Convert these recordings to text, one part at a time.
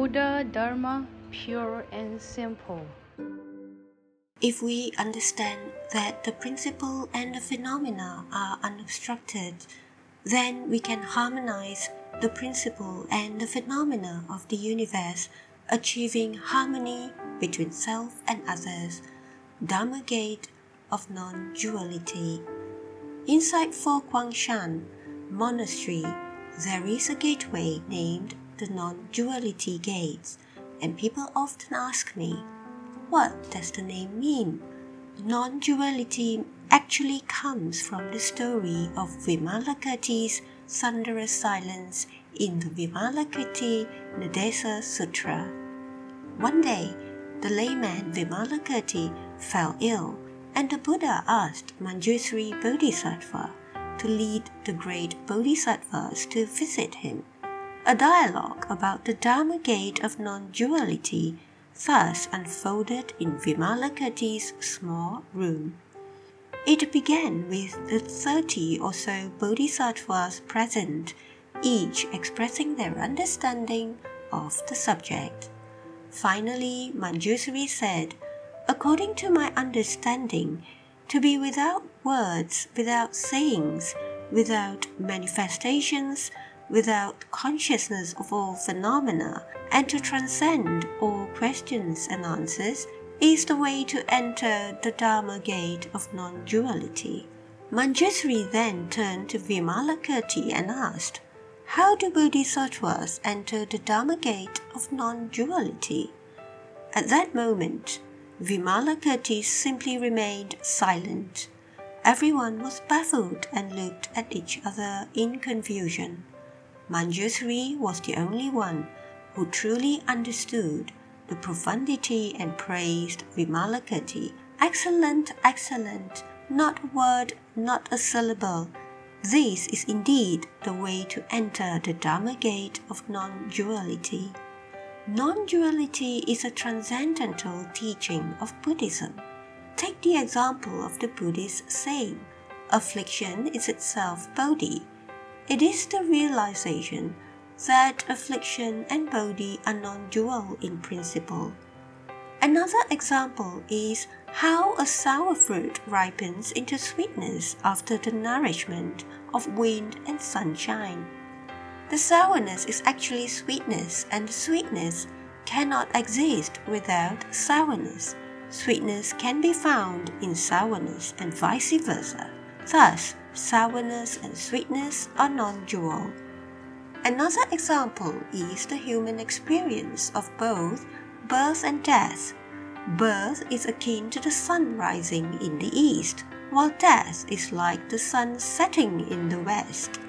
Buddha Dharma pure and simple. If we understand that the principle and the phenomena are unobstructed, then we can harmonize the principle and the phenomena of the universe, achieving harmony between self and others, Dharma gate of non duality. Inside Fo Guangshan Monastery, there is a gateway named the non duality gates, and people often ask me, what does the name mean? Non duality actually comes from the story of Vimalakirti's thunderous silence in the Vimalakirti Nirdesa Sutra. One day, the layman Vimalakirti fell ill, and the Buddha asked Manjusri Bodhisattva to lead the great Bodhisattvas to visit him. A dialogue about the Dharma gate of non duality thus unfolded in Vimalakirti's small room. It began with the thirty or so bodhisattvas present, each expressing their understanding of the subject. Finally, Manjusri said, According to my understanding, to be without words, without sayings, without manifestations, without consciousness of all phenomena, and to transcend all questions and answers is the way to enter the Dharma gate of non duality. Manjusri then turned to Vimalakirti and asked, How do bodhisattvas enter the Dharma gate of non duality? At that moment, Vimalakirti simply remained silent. Everyone was baffled and looked at each other in confusion. Manjusri was the only one who truly understood the profundity and praised Vimalakirti. Excellent, excellent, not a word, not a syllable. This is indeed the way to enter the Dharma gate of non duality. Non duality is a transcendental teaching of Buddhism. Take the example of the Buddhist saying, Affliction is itself Bodhi. It is the realization that affliction and bodhi are non dual in principle. Another example is how a sour fruit ripens into sweetness after the nourishment of wind and sunshine. The sourness is actually sweetness, and sweetness cannot exist without sourness. Sweetness can be found in sourness and vice versa. Thus, sourness and sweetness are non dual. Another example is the human experience of both birth and death. Birth is akin to the sun rising in the east, while death is like the sun setting in the west.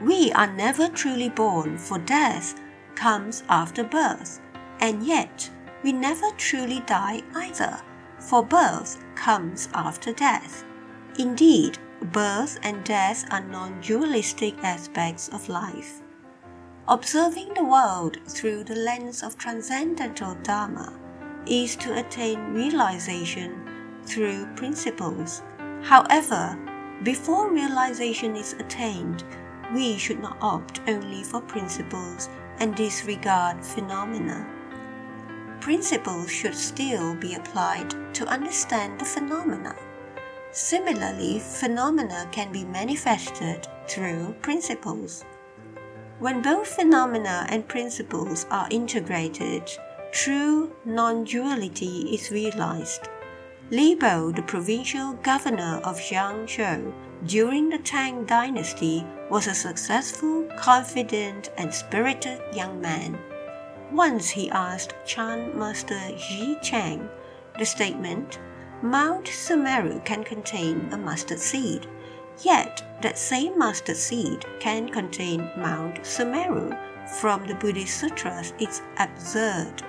We are never truly born, for death comes after birth, and yet we never truly die either, for birth comes after death. Indeed, birth and death are non dualistic aspects of life. Observing the world through the lens of transcendental Dharma is to attain realization through principles. However, before realization is attained, we should not opt only for principles and disregard phenomena. Principles should still be applied to understand the phenomena. Similarly, phenomena can be manifested through principles. When both phenomena and principles are integrated, true non duality is realized. Li Bo, the provincial governor of Jiangzhou during the Tang dynasty, was a successful, confident, and spirited young man. Once he asked Chan Master Zhi Chang the statement, Mount Sumeru can contain a mustard seed. Yet, that same mustard seed can contain Mount Sumeru from the Buddhist sutras is absurd.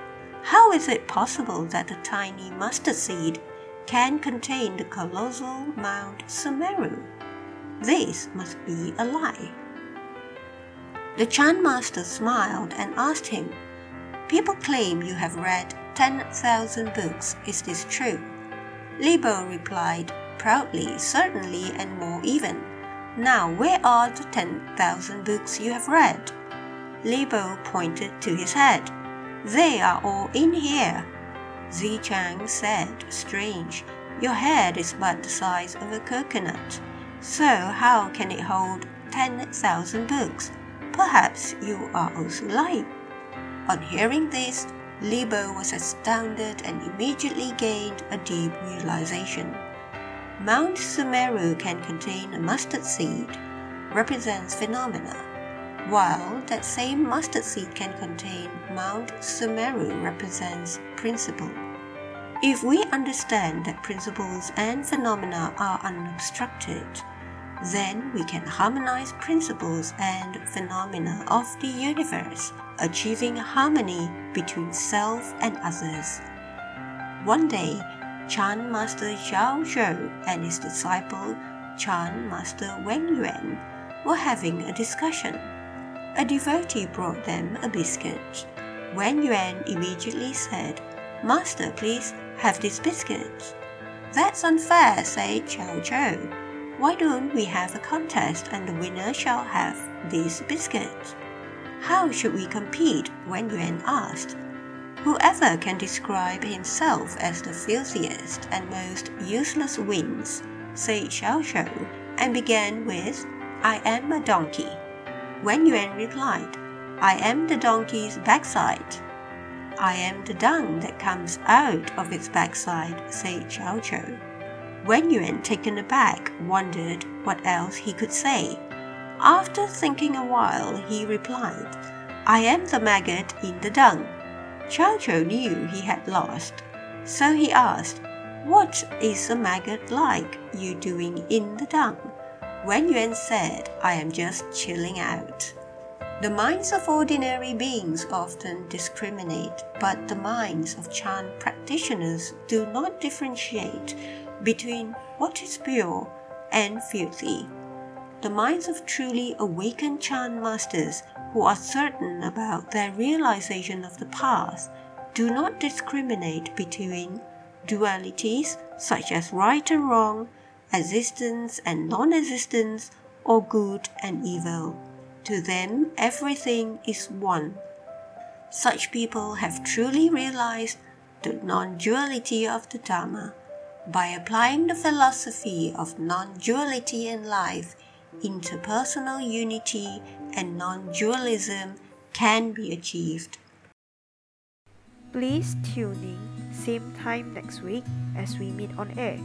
How is it possible that a tiny mustard seed can contain the colossal Mount Sumeru? This must be a lie. The Chan master smiled and asked him, People claim you have read 10,000 books. Is this true? Li Bo replied proudly, Certainly, and more even. Now, where are the 10,000 books you have read? Libo pointed to his head. They are all in here. Zhi Chang said, Strange, your head is but the size of a coconut. So how can it hold 10,000 books? Perhaps you are also lying. On hearing this, Libo was astounded and immediately gained a deep realization. Mount Sumeru can contain a mustard seed, represents phenomena, while that same mustard seed can contain Mount Sumeru represents principle. If we understand that principles and phenomena are unobstructed, then we can harmonize principles and phenomena of the universe, achieving harmony between self and others. One day, Chan Master Zhao Zhou and his disciple Chan Master Wen Yuan were having a discussion. A devotee brought them a biscuit. Wen Yuan immediately said, Master, please have this biscuit. That's unfair, said Zhao Zhou. Why don't we have a contest and the winner shall have these biscuits? How should we compete? Wen Yuan asked. Whoever can describe himself as the filthiest and most useless wins, said Zhao Zhou, and began with, I am a donkey. Wen Yuan replied, I am the donkey's backside. I am the dung that comes out of its backside, said Zhao Zhou. Wen Yuan, taken aback, wondered what else he could say. After thinking a while, he replied, I am the maggot in the dung. Zhao Zhou knew he had lost, so he asked, What is a maggot like you doing in the dung? Wen Yuan said, I am just chilling out. The minds of ordinary beings often discriminate, but the minds of Chan practitioners do not differentiate between what is pure and filthy. The minds of truly awakened Chan masters who are certain about their realization of the path do not discriminate between dualities such as right and wrong, existence and non existence, or good and evil. To them, everything is one. Such people have truly realized the non duality of the Dharma by applying the philosophy of non duality in life, interpersonal unity and non dualism can be achieved. Please tune in same time next week as we meet on air.